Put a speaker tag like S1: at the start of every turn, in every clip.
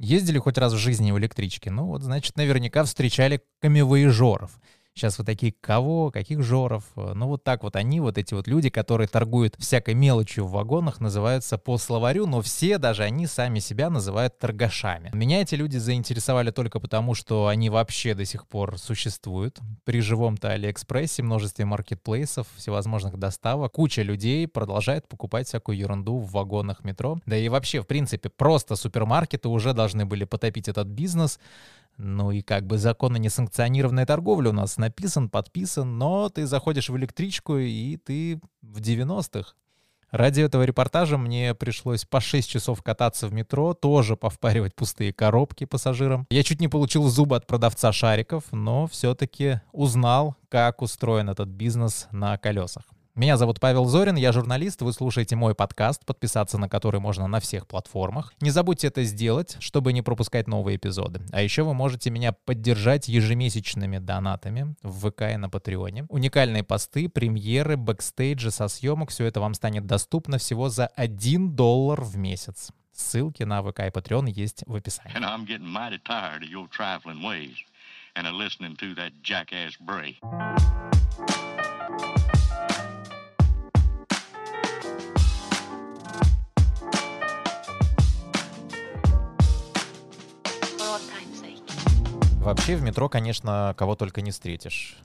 S1: Ездили хоть раз в жизни в электричке? Ну вот, значит, наверняка встречали камевоежоров. Сейчас вот такие кого, каких жоров. Ну вот так вот они, вот эти вот люди, которые торгуют всякой мелочью в вагонах, называются по словарю, но все, даже они сами себя называют торгашами. Меня эти люди заинтересовали только потому, что они вообще до сих пор существуют. При живом-то Алиэкспрессе, множестве маркетплейсов, всевозможных доставок, куча людей продолжает покупать всякую ерунду в вагонах метро. Да и вообще, в принципе, просто супермаркеты уже должны были потопить этот бизнес, ну и как бы закон о несанкционированной торговле у нас написан, подписан, но ты заходишь в электричку, и ты в 90-х. Ради этого репортажа мне пришлось по 6 часов кататься в метро, тоже повпаривать пустые коробки пассажирам. Я чуть не получил зубы от продавца шариков, но все-таки узнал, как устроен этот бизнес на колесах. Меня зовут Павел Зорин, я журналист, вы слушаете мой подкаст, подписаться на который можно на всех платформах. Не забудьте это сделать, чтобы не пропускать новые эпизоды. А еще вы можете меня поддержать ежемесячными донатами в ВК и на Патреоне. Уникальные посты, премьеры, бэкстейджи со съемок, все это вам станет доступно всего за 1 доллар в месяц. Ссылки на ВК и Patreon есть в описании. Вообще в метро, конечно, кого только не встретишь.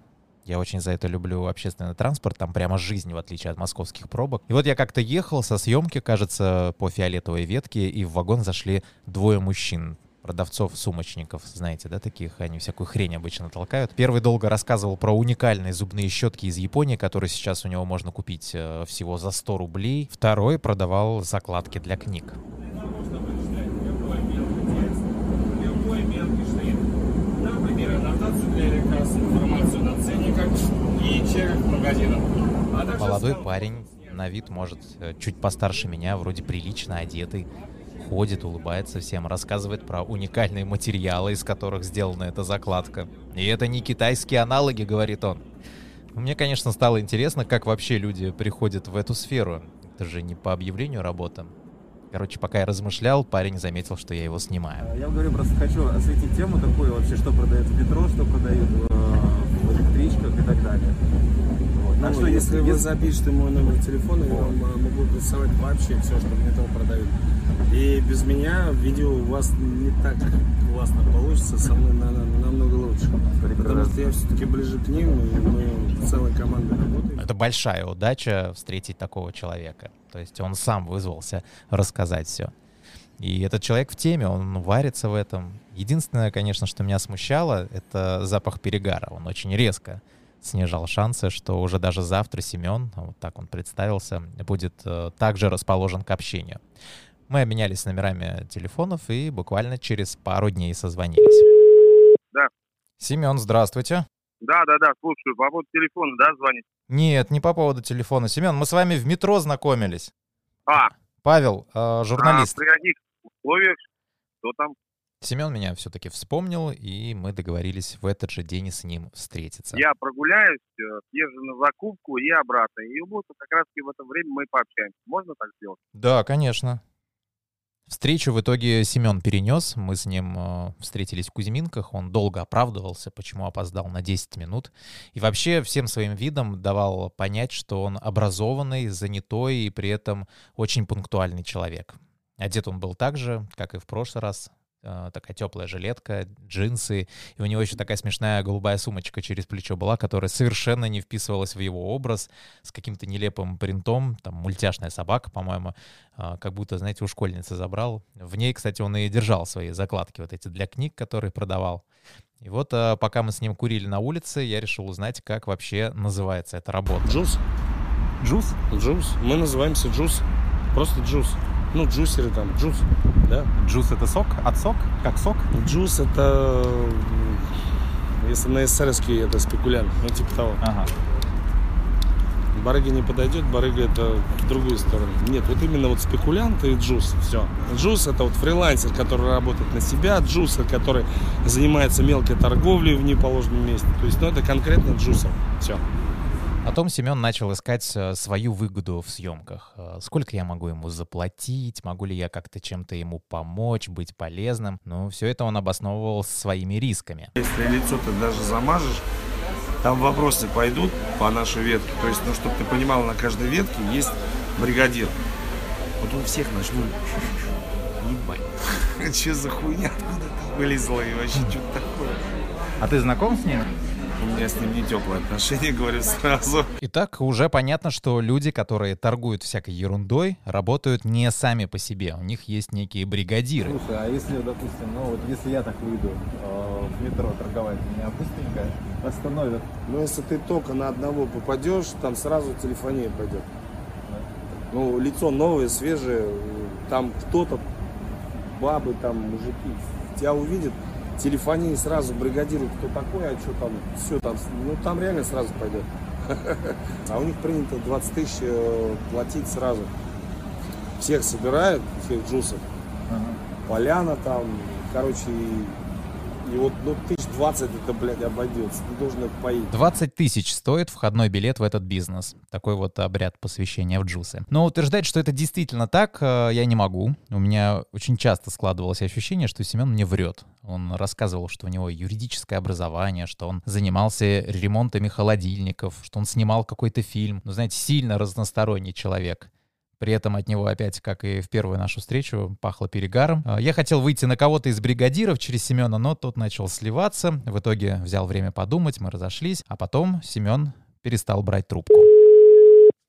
S1: Я очень за это люблю общественный транспорт, там прямо жизнь, в отличие от московских пробок. И вот я как-то ехал со съемки, кажется, по фиолетовой ветке, и в вагон зашли двое мужчин, продавцов-сумочников, знаете, да, таких, они всякую хрень обычно толкают. Первый долго рассказывал про уникальные зубные щетки из Японии, которые сейчас у него можно купить э, всего за 100 рублей. Второй продавал закладки для книг. Молодой парень, на вид, может, э, чуть постарше меня, вроде прилично одетый, ходит, улыбается всем, рассказывает про уникальные материалы, из которых сделана эта закладка. И это не китайские аналоги, говорит он. Мне, конечно, стало интересно, как вообще люди приходят в эту сферу. Это же не по объявлению работа. Короче, пока я размышлял, парень заметил, что я его снимаю.
S2: Я говорю, просто хочу осветить тему такую вообще, что продают в метро, что продают э, в электричках и так далее.
S3: Ну, а что, если, если вы запишете мой номер телефона, я вам э, могу представить вообще все, что мне там продают. И без меня видео у вас не так классно получится, со мной наверное, намного лучше. Потому что я все-таки ближе к ним, и мы целой командой работаем.
S1: Это большая удача встретить такого человека. То есть он сам вызвался рассказать все. И этот человек в теме, он варится в этом. Единственное, конечно, что меня смущало, это запах перегара. Он очень резко снижал шансы, что уже даже завтра Семен, а вот так он представился, будет э, также расположен к общению. Мы обменялись номерами телефонов и буквально через пару дней созвонились.
S4: Да.
S1: Семен, здравствуйте.
S4: Да, да, да, слушаю. По поводу телефона, да, звонить?
S1: Нет, не по поводу телефона. Семен, мы с вами в метро знакомились.
S4: А.
S1: Павел, э, журналист.
S4: А при каких условиях? Что там?
S1: Семен меня все-таки вспомнил, и мы договорились в этот же день с ним встретиться.
S4: Я прогуляюсь, э, съезжу на закупку и обратно. И вот как раз в это время мы пообщаемся. Можно так сделать?
S1: Да, конечно. Встречу в итоге Семен перенес. Мы с ним э, встретились в Кузьминках. Он долго оправдывался, почему опоздал на 10 минут. И вообще всем своим видом давал понять, что он образованный, занятой и при этом очень пунктуальный человек. Одет он был так же, как и в прошлый раз, такая теплая жилетка, джинсы, и у него еще такая смешная голубая сумочка через плечо была, которая совершенно не вписывалась в его образ, с каким-то нелепым принтом, там мультяшная собака, по-моему, э, как будто, знаете, у школьницы забрал. В ней, кстати, он и держал свои закладки вот эти для книг, которые продавал. И вот э, пока мы с ним курили на улице, я решил узнать, как вообще называется эта работа.
S3: Джус.
S1: Джус?
S3: Джус. Мы называемся Джус. Просто Джус. Ну, джусеры там, джус, да.
S1: Джус это сок? От сок? Как сок?
S3: Джус это, если на эсэсэровский, это спекулянт, ну, типа того.
S1: Ага.
S3: Барыга не подойдет, барыга это в другую сторону. Нет, вот именно вот спекулянт и джус, все. Джус это вот фрилансер, который работает на себя, джусер, который занимается мелкой торговлей в неположенном месте. То есть, ну, это конкретно джусер, все.
S1: Потом Семен начал искать э, свою выгоду в съемках. Э, сколько я могу ему заплатить, могу ли я как-то чем-то ему помочь, быть полезным. Ну, все это он обосновывал своими рисками.
S3: Если лицо ты даже замажешь, там вопросы пойдут по нашей ветке. То есть, ну, чтобы ты понимал, на каждой ветке есть бригадир. Вот у всех начнут ебать. Че за хуйня? Откуда ты вылезла и вообще что-то такое?
S1: А ты знаком с ним?
S3: Меня с ним не теплые отношения, говорю сразу.
S1: Итак, уже понятно, что люди, которые торгуют всякой ерундой, работают не сами по себе. У них есть некие бригадиры.
S2: Слушай, а если, допустим, ну вот если я так выйду э, в метро торговать, меня быстренько остановят.
S3: Ну, если ты только на одного попадешь, там сразу телефония пойдет. Ну, лицо новое, свежее, там кто-то, бабы, там, мужики, тебя увидят, телефонии сразу бригадируют, кто такой, а что там, все там, ну там реально сразу пойдет. А у них принято 20 тысяч э, платить сразу. Всех собирают, всех джусов. Поляна там, короче, и вот ну, тысяч двадцать это, блядь, обойдется. Ты должен это поить.
S1: 20 тысяч стоит входной билет в этот бизнес. Такой вот обряд посвящения в джусы. Но утверждать, что это действительно так, э, я не могу. У меня очень часто складывалось ощущение, что Семен мне врет. Он рассказывал, что у него юридическое образование, что он занимался ремонтами холодильников, что он снимал какой-то фильм. Ну, знаете, сильно разносторонний человек. При этом от него опять, как и в первую нашу встречу, пахло перегаром. А, я хотел выйти на кого-то из бригадиров через Семена, но тот начал сливаться. В итоге взял время подумать, мы разошлись. А потом Семен перестал брать трубку.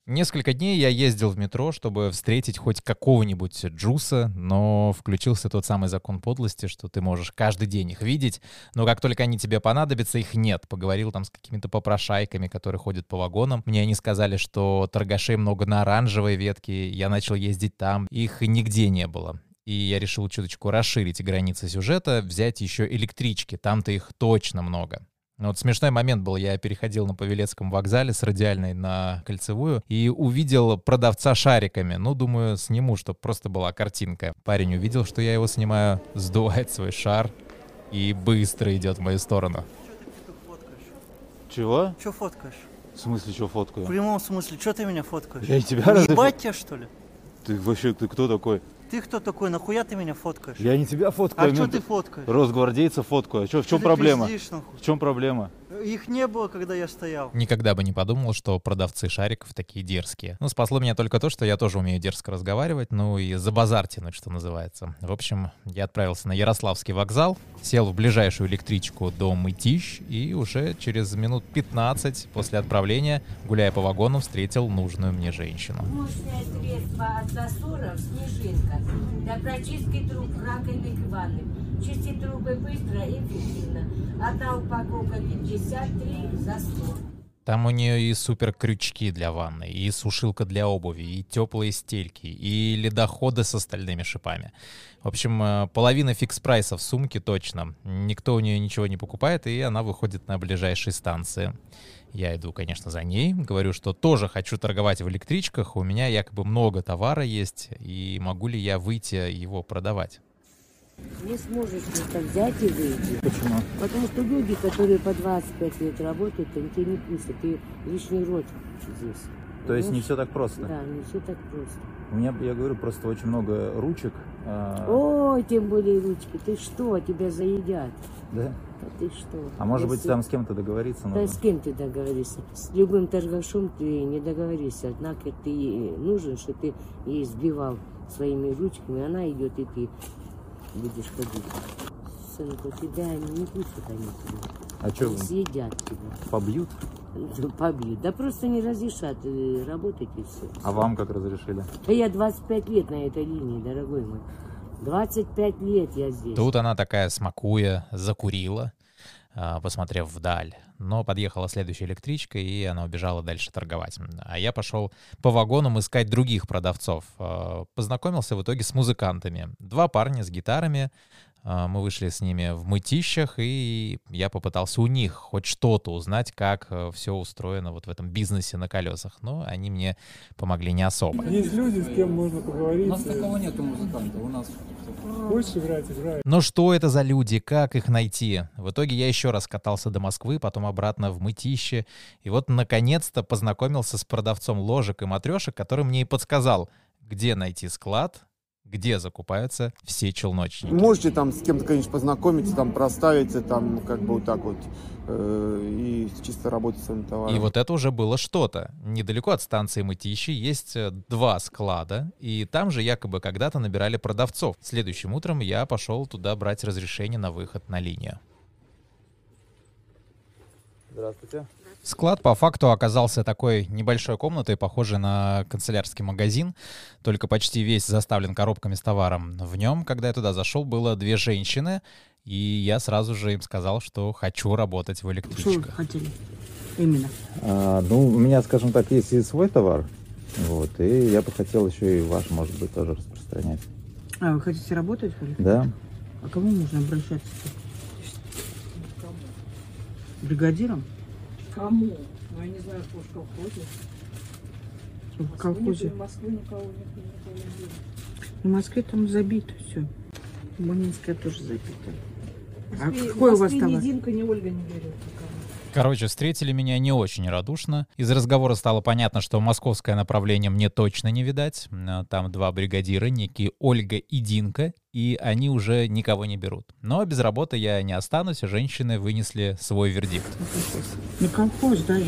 S1: Несколько дней я ездил в метро, чтобы встретить хоть какого-нибудь джуса, но включился тот самый закон подлости, что ты можешь каждый день их видеть, но как только они тебе понадобятся, их нет. Поговорил там с какими-то попрошайками, которые ходят по вагонам. Мне они сказали, что торгашей много на оранжевой ветке, я начал ездить там, их нигде не было. И я решил чуточку расширить границы сюжета, взять еще электрички, там-то их точно много. Ну, вот смешной момент был, я переходил на Павелецком вокзале с радиальной на кольцевую и увидел продавца шариками. Ну, думаю, сниму, чтобы просто была картинка. Парень увидел, что я его снимаю, сдувает свой шар и быстро идет в мою сторону.
S5: Чего?
S6: Че фоткаешь?
S5: В смысле, что фоткаю?
S6: В прямом смысле, что ты меня фоткаешь?
S5: Я и тебя разве
S6: Ебать тебя, что ли?
S5: Ты вообще, ты кто такой?
S6: Ты кто такой? Нахуя ты меня фоткаешь?
S5: Я не тебя фоткаю.
S6: А что
S5: ну,
S6: ты фоткаешь?
S5: Росгвардейца фоткаю. А чё, в чем проблема?
S6: пиздишь, нахуй?
S5: В чем проблема?
S6: Их не было, когда я стоял.
S1: Никогда бы не подумал, что продавцы шариков такие дерзкие. Ну, спасло меня только то, что я тоже умею дерзко разговаривать, ну и за базар тянуть, что называется. В общем, я отправился на Ярославский вокзал, сел в ближайшую электричку до Мытищ и уже через минут 15 после отправления, гуляя по вагону, встретил нужную мне женщину.
S7: Мощное средство от засоров «Снежинка» для прочистки труб раковых и ванны. Чистить трубы быстро и эффективно. Одна упаковка 53 за 100.
S1: Там у нее и супер крючки для ванны, и сушилка для обуви, и теплые стельки, и ледоходы с остальными шипами. В общем, э, половина фикс-прайса в сумке точно. Никто у нее ничего не покупает, и она выходит на ближайшие станции. Я иду, конечно, за ней, говорю, что тоже хочу торговать в электричках, у меня якобы много товара есть, и могу ли я выйти его продавать.
S8: Не сможешь просто взять и выйти.
S5: Почему?
S8: Потому что люди, которые по 25 лет работают, они тебе не пустят. Ты лишний рот здесь.
S9: То есть не все так просто.
S8: Да, не все так просто.
S9: У меня, я говорю, просто очень много ручек. а,
S8: Ой, тем более ручки. Ты что, тебя заедят?
S9: да?
S8: Да ты что?
S9: А может быть
S8: Если-
S9: там с кем-то договориться
S8: Да
S9: нужно?
S8: с кем ты договоришься? С любым торгашом ты не договоришься. Однако ты нужен, что ты ей сбивал своими ручками, она идет, и ты будешь ходить. Сынку, тебя не пустят они тебя.
S9: А что,
S8: Они съедят тебя.
S9: побьют?
S8: Ну, Побьют. Да просто не разрешат э, работать и все.
S9: А вам как разрешили?
S8: Да я 25 лет на этой линии, дорогой мой. 25 лет я здесь.
S1: Тут она такая смакуя, закурила, посмотрев вдаль. Но подъехала следующая электричка, и она убежала дальше торговать. А я пошел по вагонам искать других продавцов. А, Познакомился в итоге с музыкантами. Два парня с гитарами, А, Мы вышли с ними в мытищах, и я попытался у них хоть что-то узнать, как все устроено вот в этом бизнесе на колесах. Но они мне помогли не особо.
S10: Есть люди, с кем можно поговорить.
S11: У нас такого нету музыканта, у нас...
S10: Хочешь играть, играй.
S1: Но что это за люди, как их найти? В итоге я еще раз катался до Москвы, потом обратно в Мытище, и вот наконец-то познакомился с продавцом ложек и матрешек, который мне и подсказал, где найти склад, где закупаются все челночники.
S12: Можете там с кем-то, конечно, познакомиться, там проставиться, там как бы вот так вот, э, и чисто работать с своим товаром.
S1: И вот это уже было что-то. Недалеко от станции Мытищи есть э, два склада, и там же якобы когда-то набирали продавцов. Следующим утром я пошел туда брать разрешение на выход на линию.
S5: Здравствуйте.
S1: Склад по факту оказался такой небольшой комнатой, похожей на канцелярский магазин, только почти весь заставлен коробками с товаром. В нем, когда я туда зашел, было две женщины, и я сразу же им сказал, что хочу работать в
S13: Что вы
S1: электричках.
S13: хотели? Именно.
S9: А, ну, у меня, скажем так, есть и свой товар. Вот, и я бы хотел еще и ваш, может быть, тоже распространять.
S13: А, вы хотите работать, в?
S9: Да?
S13: А к кому нужно обращаться? Бригадиром?
S14: Кому? Ну, я не знаю, кто в колхозе.
S13: В колхозе?
S14: В Москве никого нет, никого не берут.
S13: В Москве там забито все. Манинская тоже забита. А какой у вас товар?
S14: ни Динка, ни Ольга не берет.
S1: Короче, встретили меня не очень радушно. Из разговора стало понятно, что московское направление мне точно не видать. А, Там два бригадира, некие Ольга и Динка, и они уже никого не берут. Но без работы я не останусь, и женщины вынесли свой вердикт.
S13: Не колхоз, да,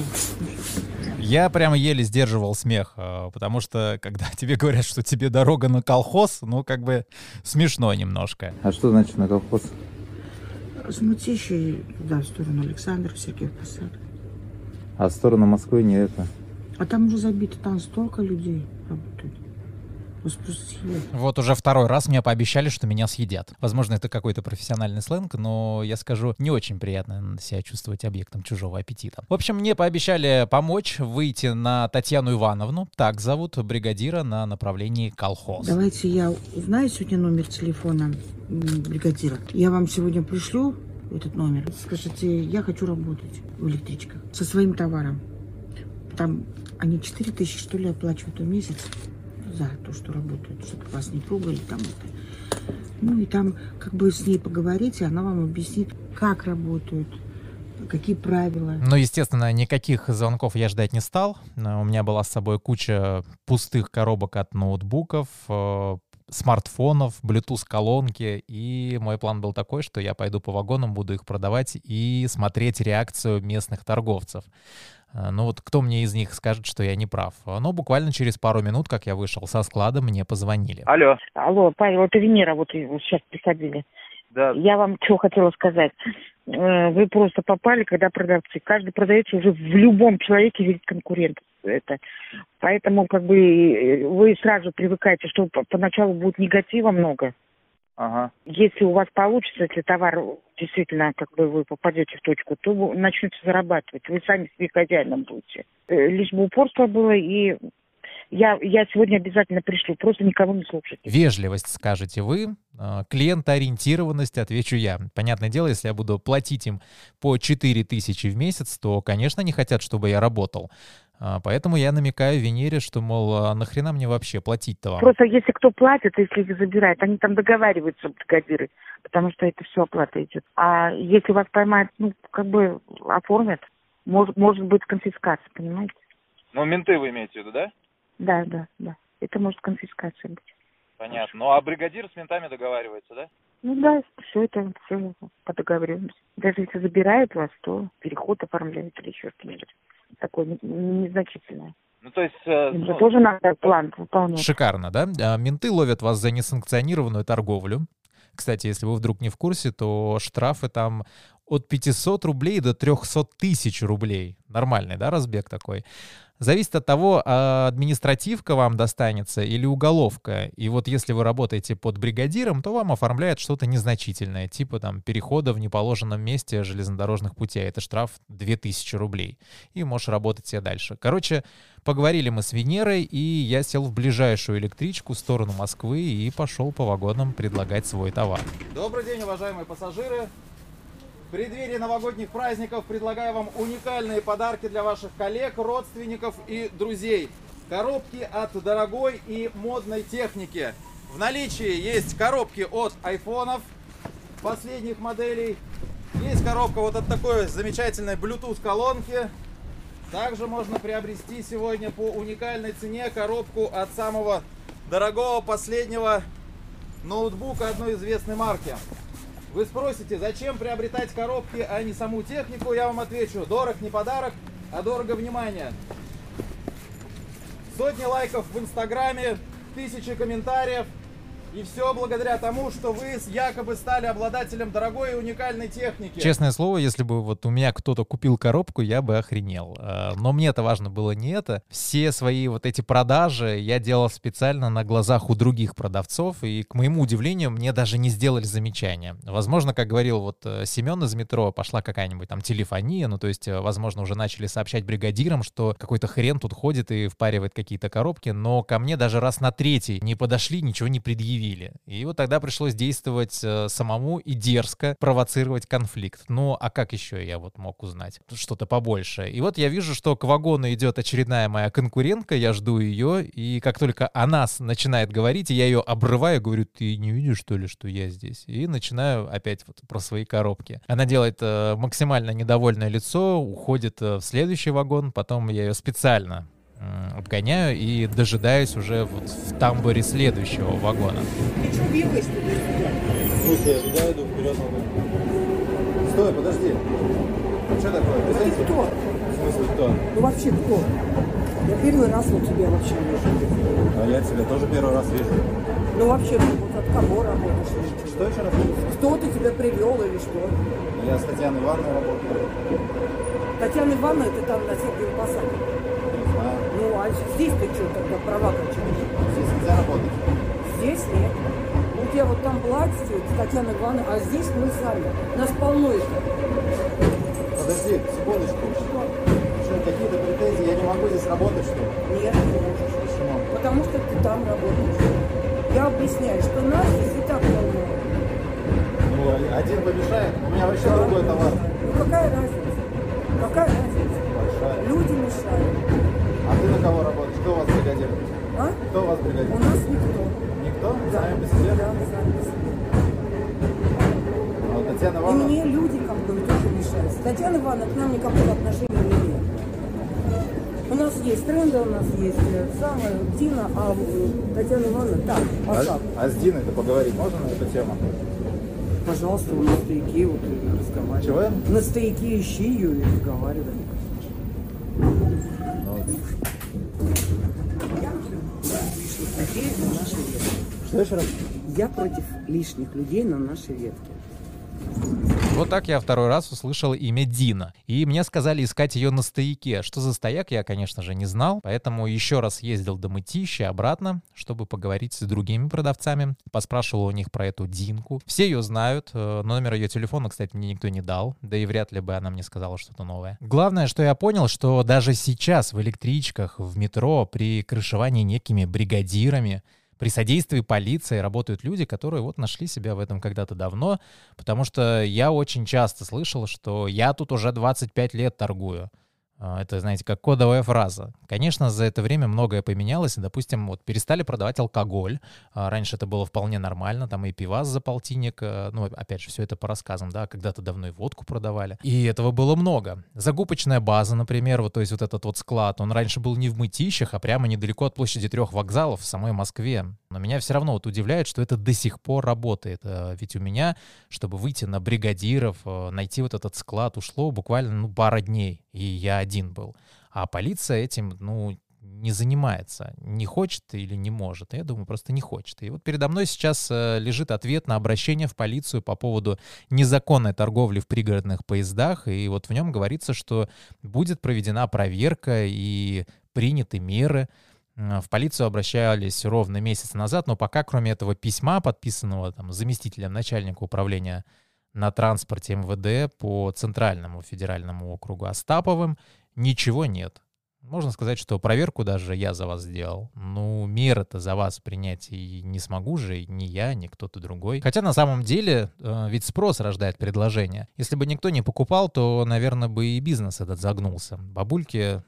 S1: я. Прямо еле сдерживал смех, а, потому что когда тебе говорят, что тебе дорога на колхоз, ну как бы смешно немножко.
S9: А что значит на колхоз?
S13: С Мытищей, да, в сторону Александра, всяких посад.
S9: А в сторону Москвы не это.
S13: А там уже забито, там столько людей работает.
S1: Вот уже второй раз мне пообещали, что меня съедят. Возможно, это какой-то профессиональный сленг, но я скажу, не очень приятно себя чувствовать объектом чужого аппетита. В общем, мне пообещали помочь выйти на Татьяну Ивановну, так зовут бригадира на направлении колхоз.
S13: Давайте я узнаю сегодня номер телефона бригадира. Я вам сегодня пришлю этот номер. Скажите, я хочу работать в электричках со своим товаром. Там они 4 тысячи, что ли, оплачивают в месяц за то, что работают, чтобы вас не трогали там это. Ну и там как бы с ней поговорите, она вам объяснит, как работают, какие правила.
S1: Ну, естественно, никаких звонков я ждать не стал. У меня была с собой куча пустых коробок от ноутбуков, э, смартфонов, Bluetooth-колонки. И мой план был такой, что я пойду по вагонам, буду их продавать и смотреть реакцию местных торговцев. Э, Ну вот кто мне из них скажет, что я не прав? Но буквально через пару минут, как я вышел со склада, мне позвонили.
S15: Алло. Алло, Павел, это Венера, вот сейчас приходили.
S4: Да.
S15: Я вам что хотела сказать. Э, Вы просто попали, когда продавцы. Каждый продавец уже в любом человеке видит конкурента. Это. Поэтому как бы э, вы сразу привыкаете, что по- поначалу будет негатива много.
S4: Ага.
S15: Если у вас получится, если товар действительно, как бы вы попадете в точку, то вы начнете зарабатывать. Вы сами себе хозяином будете. Э, Лишь бы упорство было, и я, я сегодня обязательно пришлю. Просто никого не слушайте.
S1: Вежливость, скажете вы. Э, Клиентоориентированность, отвечу я. Понятное дело, если я буду платить им по 4 тысячи в месяц, то, конечно, не хотят, чтобы я работал. А, Поэтому я намекаю Венере, что, мол, а нахрена мне вообще платить-то вам?
S15: Просто если кто платит, если их забирает, они там договариваются, бригадиры, потому что это все оплата идет. А если вас поймают, ну, как бы оформят, может, может быть конфискация, понимаете?
S5: Ну, менты вы имеете в виду, да?
S15: Да, да, да. Это может конфискация быть.
S5: Понятно. Ну, а бригадир с ментами договаривается, да?
S15: Ну да, все это все по договоренности. Даже если забирают вас, то переход оформляют или еще что-нибудь. Такое не- незначительное.
S5: Ну, то есть... э, ну,
S15: тоже надо план выполнять.
S1: Шикарно, да? А, Менты ловят вас за несанкционированную торговлю. Кстати, если вы вдруг не в курсе, то штрафы там от 500 рублей до 300 тысяч рублей. Нормальный, да, разбег такой? Зависит от того, а административка вам достанется или уголовка. И вот если вы работаете под бригадиром, то вам оформляют что-то незначительное, типа там перехода в неположенном месте железнодорожных путей. Это штраф 2000 рублей. И можешь работать себе дальше. Короче, поговорили мы с Венерой, и я сел в ближайшую электричку в сторону Москвы и пошел по вагонам предлагать свой товар.
S16: Добрый день, уважаемые пассажиры. В преддверии новогодних праздников предлагаю вам уникальные подарки для ваших коллег, родственников и друзей. Коробки от дорогой и модной техники. В наличии есть коробки от айфонов последних моделей. Есть коробка вот от такой замечательной Bluetooth колонки. Также можно приобрести сегодня по уникальной цене коробку от самого дорогого последнего ноутбука одной известной марки. Вы спросите, зачем приобретать коробки, а не саму технику? Я вам отвечу, дорог не подарок, а дорого внимание. Сотни лайков в инстаграме, тысячи комментариев. И все благодаря тому, что вы якобы стали обладателем дорогой и уникальной техники.
S1: Честное слово, если бы вот у меня кто-то купил коробку, я бы охренел. А, Но мне это важно было не это. Все свои вот эти продажи я делал специально на глазах у других продавцов, и, к моему удивлению, мне даже не сделали замечания. Возможно, как говорил вот э, Семен из метро, пошла какая-нибудь там телефония, ну то есть, э, возможно, уже начали сообщать бригадирам, что какой-то хрен тут ходит и впаривает какие-то коробки, но ко мне даже раз на третий не подошли, ничего не предъявили. И вот тогда пришлось действовать э, самому и дерзко провоцировать конфликт. Ну, а как еще я вот мог узнать что-то побольше? И вот я вижу, что к вагону идет очередная моя конкурентка, я жду ее, и как только она начинает говорить, я ее обрываю, говорю, ты не видишь, что ли, что я здесь? И начинаю опять вот про свои коробки. Она делает э, максимально недовольное лицо, уходит э, в следующий вагон, потом я ее специально обгоняю и дожидаюсь уже вот в тамбуре следующего вагона.
S17: Ты что?
S2: Слушай, я туда иду, вперед могу. Стой, подожди. Что такое?
S17: А ты кто?
S2: В смысле кто?
S17: Ну вообще кто? Я первый раз вот тебя вообще вижу.
S2: А я тебя тоже первый раз вижу.
S17: Ну вообще, ты вот от кого работаешь? что?
S2: Еще раз?
S17: Кто-то тебя привел или что?
S2: Я с Татьяной Ивановной работаю.
S17: Татьяна Ивановна, это там на Сергеевом посаде. Ну а здесь ты что тогда права качаешь?
S2: Здесь нельзя работать.
S17: Здесь нет. У тебя вот там платье, Татьяна Ивановна, а здесь мы сами. Нас полно это.
S2: Подожди, секундочку. Что, какие-то претензии? Я не могу здесь работать, что ли?
S17: Нет, не можешь.
S2: Почему?
S17: Потому что ты там работаешь. Я объясняю, что нас здесь и так полно.
S2: Ну, один помешает. У меня вообще другой товар.
S17: Ну какая разница? Какая разница?
S2: Большая.
S17: Люди мешают.
S2: А ты на кого работаешь? Кто у вас бригадир?
S17: А?
S2: Кто у вас бригадир?
S17: У нас никто.
S2: Никто?
S17: Да.
S2: Сами по себе?
S17: Да, сами по себе.
S2: А Татьяна
S17: И
S2: Ивановна?
S17: мне люди как бы тоже мешают. Татьяна Ивановна к нам никакого отношения не имеет. У нас есть тренды, у нас есть э, самое Дина, а э, Татьяна Ивановна так, а
S2: А,
S17: как?
S2: а с Диной-то поговорить можно на эту тему?
S17: Пожалуйста, на стояке вот и разговаривай.
S2: Чего?
S17: На стояке ищи ее и разговаривай.
S2: Что раз?
S17: Я против лишних людей на нашей ветке.
S1: Вот так я второй раз услышал имя Дина. И мне сказали искать ее на стояке. Что за стояк, я, конечно же, не знал. Поэтому еще раз ездил до Мытища обратно, чтобы поговорить с другими продавцами. Поспрашивал у них про эту Динку. Все ее знают. э, Номер ее телефона, кстати, мне никто не дал. Да и вряд ли бы она мне сказала что-то новое. Главное, что я понял, что даже сейчас в электричках, в метро, при крышевании некими бригадирами, при содействии полиции работают люди, которые вот нашли себя в этом когда-то давно, потому что я очень часто слышал, что я тут уже 25 лет торгую. А, Это, знаете, как кодовая фраза. Конечно, за это время многое поменялось. Допустим, вот перестали продавать алкоголь. А, Раньше это было вполне нормально. Там и пивас за полтинник. э, Ну, опять же, все это по рассказам, да. Когда-то давно и водку продавали. И этого было много. Закупочная база, например, вот, то есть вот этот вот склад, он раньше был не в Мытищах, а прямо недалеко от площади трех вокзалов в самой Москве. Но меня все равно вот удивляет, что это до сих пор работает. Э, Ведь у меня, чтобы выйти на бригадиров, э, найти вот этот склад, ушло буквально ну, пара дней, и я один был. А полиция этим, ну, не занимается. Не хочет или не может. Я думаю, просто не хочет. И вот передо мной сейчас э, лежит ответ на обращение в полицию по поводу незаконной торговли в пригородных поездах. И вот в нем говорится, что будет проведена проверка и приняты меры. В полицию обращались ровно месяц назад, но пока, кроме этого письма, подписанного там, заместителем начальника управления на транспорте МВД по Центральному федеральному округу Остаповым, ничего нет. Можно сказать, что проверку даже я за вас сделал. Ну, меры-то за вас принять и не смогу же, ни я, ни кто-то другой. Хотя на самом деле э, ведь спрос рождает предложение. Если бы никто не покупал, то, наверное, бы и бизнес этот загнулся. Бабульки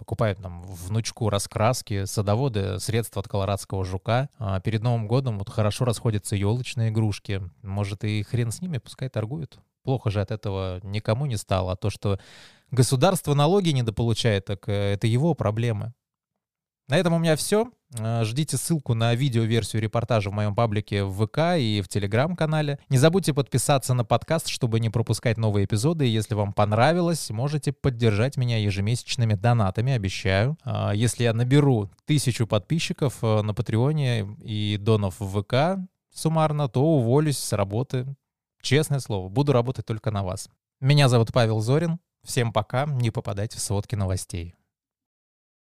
S1: покупают там внучку раскраски, садоводы средства от колорадского жука. А перед Новым годом вот хорошо расходятся елочные игрушки. Может, и хрен с ними, пускай торгуют. Плохо же от этого никому не стало. А то, что государство налоги недополучает, так э, это его проблемы. На этом у меня все. Э, Ждите ссылку на видеоверсию репортажа в моем паблике в ВК и в Телеграм-канале. Не забудьте подписаться на подкаст, чтобы не пропускать новые эпизоды. И если вам понравилось, можете поддержать меня ежемесячными донатами, обещаю. А Если я наберу тысячу подписчиков э, на Патреоне и донов в ВК суммарно, то уволюсь с работы. Честное слово, буду работать только на вас. Меня зовут Павел Зорин. Всем пока, не попадайте в сводки новостей.